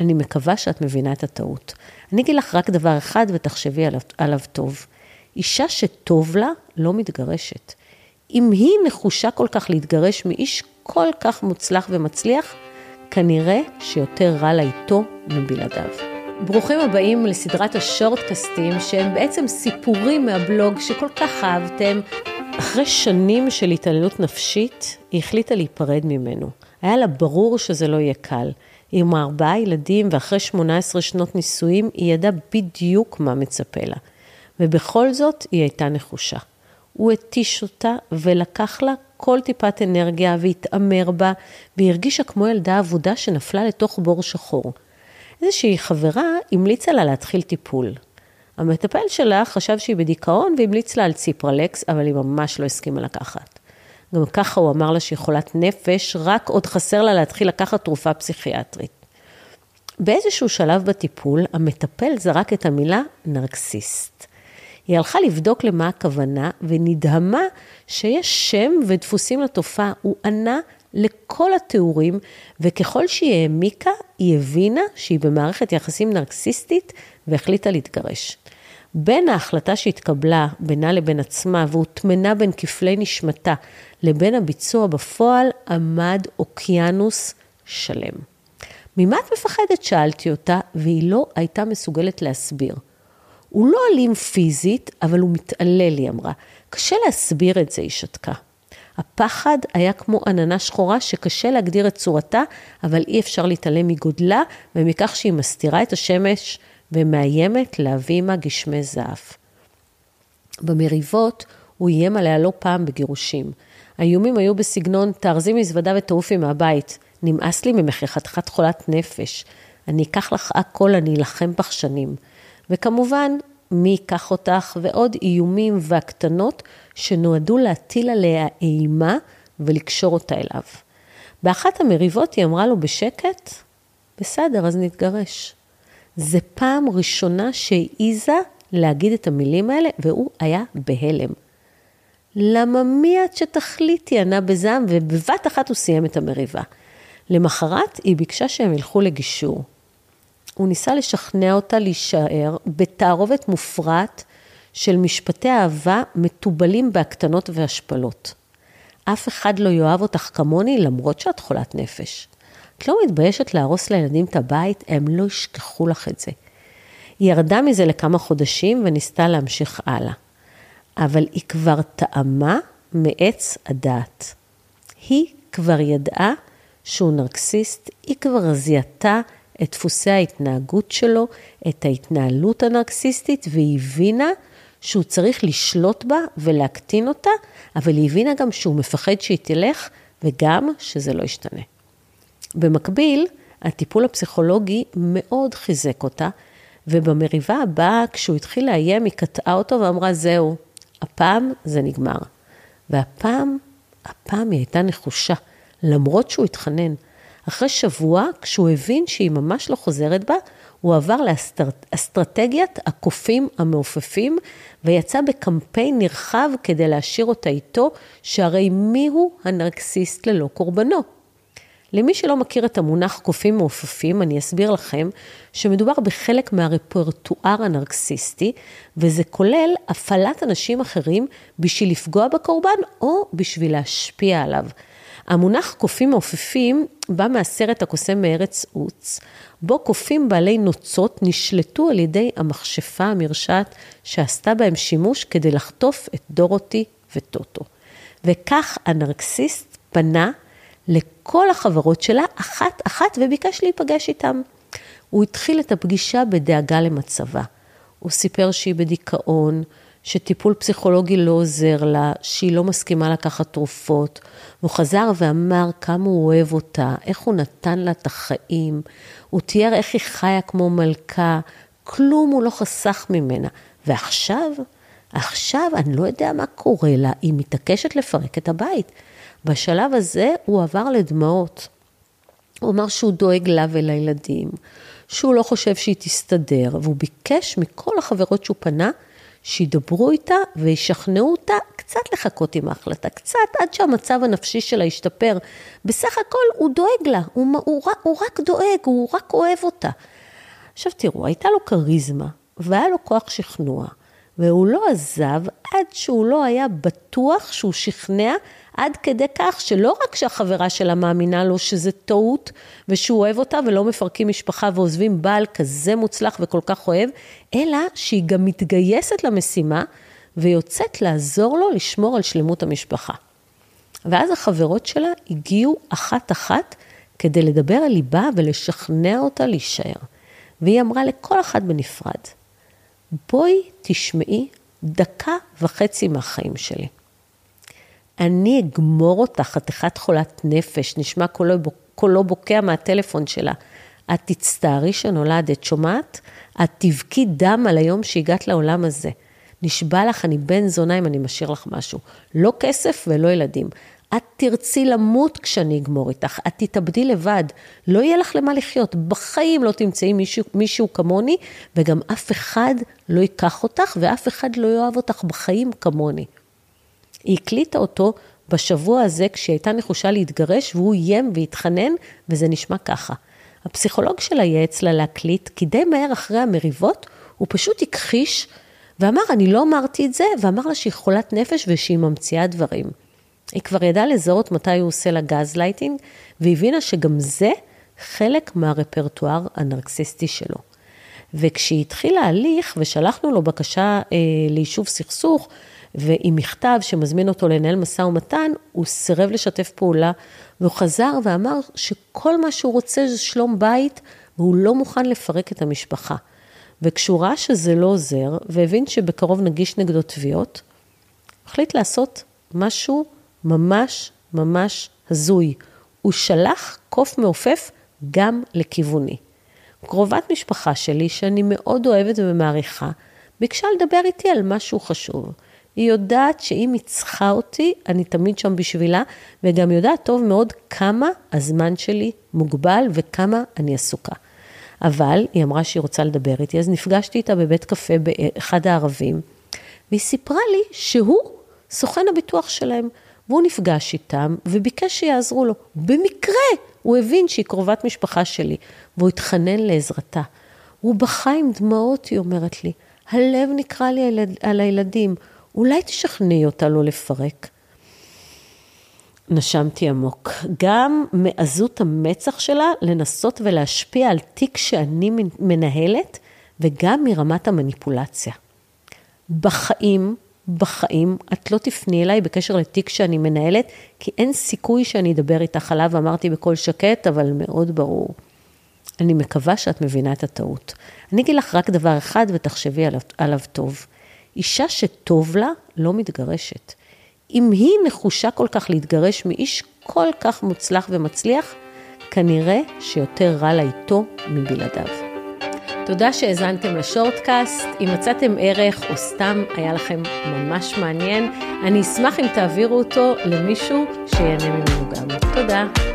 אני מקווה שאת מבינה את הטעות. אני אגיד לך רק דבר אחד ותחשבי עליו, עליו טוב. אישה שטוב לה לא מתגרשת. אם היא נחושה כל כך להתגרש מאיש כל כך מוצלח ומצליח, כנראה שיותר רע לה איתו מבלעדיו. ברוכים הבאים לסדרת השורטקסטים, שהם בעצם סיפורים מהבלוג שכל כך אהבתם. אחרי שנים של התעללות נפשית, היא החליטה להיפרד ממנו. היה לה ברור שזה לא יהיה קל. עם ארבעה ילדים ואחרי 18 שנות נישואים, היא ידעה בדיוק מה מצפה לה. ובכל זאת, היא הייתה נחושה. הוא התיש אותה ולקח לה כל טיפת אנרגיה והתעמר בה, והיא הרגישה כמו ילדה אבודה שנפלה לתוך בור שחור. איזושהי חברה המליצה לה להתחיל טיפול. המטפל שלה חשב שהיא בדיכאון והמליץ לה על ציפרלקס, אבל היא ממש לא הסכימה לקחת. גם ככה הוא אמר לה שהיא חולת נפש, רק עוד חסר לה להתחיל לקחת תרופה פסיכיאטרית. באיזשהו שלב בטיפול, המטפל זרק את המילה נרקסיסט. היא הלכה לבדוק למה הכוונה, ונדהמה שיש שם ודפוסים לתופעה. הוא ענה לכל התיאורים, וככל שהיא העמיקה, היא הבינה שהיא במערכת יחסים נרקסיסטית, והחליטה להתגרש. בין ההחלטה שהתקבלה בינה לבין עצמה והוטמנה בין כפלי נשמתה לבין הביצוע בפועל, עמד אוקיינוס שלם. ממה את מפחדת? שאלתי אותה, והיא לא הייתה מסוגלת להסביר. הוא לא אלים פיזית, אבל הוא מתעלל, היא אמרה. קשה להסביר את זה, היא שתקה. הפחד היה כמו עננה שחורה שקשה להגדיר את צורתה, אבל אי אפשר להתעלם מגודלה ומכך שהיא מסתירה את השמש ומאיימת להביא עמה גשמי זעף. במריבות הוא איים עליה לא פעם בגירושים. האיומים היו בסגנון, תארזי מזוודה ותעופי מהבית. נמאס לי ממך, חתיכת חולת נפש. אני אקח לך הכל, אני אלחם בך שנים. וכמובן, מי ייקח אותך, ועוד איומים והקטנות שנועדו להטיל עליה אימה ולקשור אותה אליו. באחת המריבות היא אמרה לו בשקט, בסדר, אז נתגרש. זה פעם ראשונה שהעיזה להגיד את המילים האלה, והוא היה בהלם. למה מי את שתחליטי? ענה בזעם, ובבת אחת הוא סיים את המריבה. למחרת היא ביקשה שהם ילכו לגישור. הוא ניסה לשכנע אותה להישאר בתערובת מופרעת של משפטי אהבה מתובלים בהקטנות והשפלות. אף אחד לא יאהב אותך כמוני למרות שאת חולת נפש. את לא מתביישת להרוס לילדים את הבית, הם לא ישכחו לך את זה. היא ירדה מזה לכמה חודשים וניסתה להמשיך הלאה. אבל היא כבר טעמה מעץ הדעת. היא כבר ידעה שהוא נרקסיסט, היא כבר זיהתה את דפוסי ההתנהגות שלו, את ההתנהלות הנרקסיסטית, והיא הבינה שהוא צריך לשלוט בה ולהקטין אותה, אבל היא הבינה גם שהוא מפחד שהיא תלך, וגם שזה לא ישתנה. במקביל, הטיפול הפסיכולוגי מאוד חיזק אותה, ובמריבה הבאה, כשהוא התחיל לאיים, היא קטעה אותו ואמרה, זהו, הפעם זה נגמר. והפעם, הפעם היא הייתה נחושה, למרות שהוא התחנן. אחרי שבוע, כשהוא הבין שהיא ממש לא חוזרת בה, הוא עבר לאסטרטגיית הקופים המעופפים, ויצא בקמפיין נרחב כדי להשאיר אותה איתו, שהרי מיהו הנרקסיסט ללא קורבנו? למי שלא מכיר את המונח קופים מעופפים, אני אסביר לכם שמדובר בחלק מהרפרטואר הנרקסיסטי, וזה כולל הפעלת אנשים אחרים בשביל לפגוע בקורבן או בשביל להשפיע עליו. המונח קופים מעופפים בא מהסרט הקוסם מארץ עוץ, בו קופים בעלי נוצות נשלטו על ידי המכשפה המרשעת שעשתה בהם שימוש כדי לחטוף את דורותי וטוטו. וכך הנרקסיסט פנה לכל החברות שלה, אחת-אחת, וביקש להיפגש איתם. הוא התחיל את הפגישה בדאגה למצבה. הוא סיפר שהיא בדיכאון, שטיפול פסיכולוגי לא עוזר לה, שהיא לא מסכימה לקחת תרופות. והוא חזר ואמר כמה הוא אוהב אותה, איך הוא נתן לה את החיים. הוא תיאר איך היא חיה כמו מלכה, כלום הוא לא חסך ממנה. ועכשיו, עכשיו אני לא יודע מה קורה לה, היא מתעקשת לפרק את הבית. בשלב הזה הוא עבר לדמעות. הוא אמר שהוא דואג לה ולילדים, שהוא לא חושב שהיא תסתדר, והוא ביקש מכל החברות שהוא פנה, שידברו איתה וישכנעו אותה קצת לחכות עם ההחלטה, קצת עד שהמצב הנפשי שלה ישתפר. בסך הכל הוא דואג לה, הוא, הוא, הוא רק דואג, הוא רק אוהב אותה. עכשיו תראו, הייתה לו כריזמה והיה לו כוח שכנוע, והוא לא עזב עד שהוא לא היה בטוח שהוא שכנע עד כדי כך שלא רק שהחברה שלה מאמינה לו שזה טעות ושהוא אוהב אותה ולא מפרקים משפחה ועוזבים בעל כזה מוצלח וכל כך אוהב, אלא שהיא גם מתגייסת למשימה ויוצאת לעזור לו לשמור על שלמות המשפחה. ואז החברות שלה הגיעו אחת-אחת כדי לדבר על ליבה ולשכנע אותה להישאר. והיא אמרה לכל אחת בנפרד, בואי תשמעי דקה וחצי מהחיים שלי. אני אגמור אותך, חתיכת חולת נפש, נשמע קולו, קולו בוקע מהטלפון שלה. את תצטערי שנולדת, שומעת? את תבכי דם על היום שהגעת לעולם הזה. נשבע לך, אני בן זונה אם אני משאיר לך משהו. לא כסף ולא ילדים. את תרצי למות כשאני אגמור איתך, את תתאבדי לבד, לא יהיה לך למה לחיות, בחיים לא תמצאי מישהו, מישהו כמוני, וגם אף אחד לא ייקח אותך, ואף אחד לא יאהב אותך בחיים כמוני. היא הקליטה אותו בשבוע הזה כשהיא הייתה נחושה להתגרש, והוא איים והתחנן, וזה נשמע ככה. הפסיכולוג שלה ייעץ לה להקליט, כי די מהר אחרי המריבות, הוא פשוט הכחיש, ואמר, אני לא אמרתי את זה, ואמר לה שהיא חולת נפש ושהיא ממציאה דברים. היא כבר ידעה לזהות מתי הוא עושה לה גז לייטינג, והבינה שגם זה חלק מהרפרטואר הנרקסיסטי שלו. וכשהיא התחילה הליך ושלחנו לו בקשה אה, ליישוב סכסוך, ועם מכתב שמזמין אותו לנהל משא ומתן, הוא סירב לשתף פעולה, והוא חזר ואמר שכל מה שהוא רוצה זה שלום בית, והוא לא מוכן לפרק את המשפחה. וכשהוא ראה שזה לא עוזר, והבין שבקרוב נגיש נגדו תביעות, החליט לעשות משהו ממש ממש הזוי. הוא שלח קוף מעופף גם לכיווני. קרובת משפחה שלי, שאני מאוד אוהבת ומעריכה, ביקשה לדבר איתי על משהו חשוב. היא יודעת שאם היא צריכה אותי, אני תמיד שם בשבילה, וגם יודעת טוב מאוד כמה הזמן שלי מוגבל וכמה אני עסוקה. אבל היא אמרה שהיא רוצה לדבר איתי, אז נפגשתי איתה בבית קפה באחד הערבים, והיא סיפרה לי שהוא סוכן הביטוח שלהם. והוא נפגש איתם וביקש שיעזרו לו. במקרה הוא הבין שהיא קרובת משפחה שלי, והוא התחנן לעזרתה. הוא בכה עם דמעות, היא אומרת לי. הלב נקרע לי על הילדים, אולי תשכנעי אותה לא לפרק. נשמתי עמוק. גם מעזות המצח שלה לנסות ולהשפיע על תיק שאני מנהלת, וגם מרמת המניפולציה. בחיים בחיים את לא תפני אליי בקשר לתיק שאני מנהלת, כי אין סיכוי שאני אדבר איתך עליו, אמרתי בקול שקט, אבל מאוד ברור. אני מקווה שאת מבינה את הטעות. אני אגיד לך רק דבר אחד ותחשבי עליו, עליו טוב. אישה שטוב לה לא מתגרשת. אם היא נחושה כל כך להתגרש מאיש כל כך מוצלח ומצליח, כנראה שיותר רע לה איתו מבלעדיו. תודה שהאזנתם לשורטקאסט. אם מצאתם ערך או סתם היה לכם ממש מעניין, אני אשמח אם תעבירו אותו למישהו שיהנה ממנו גם. תודה.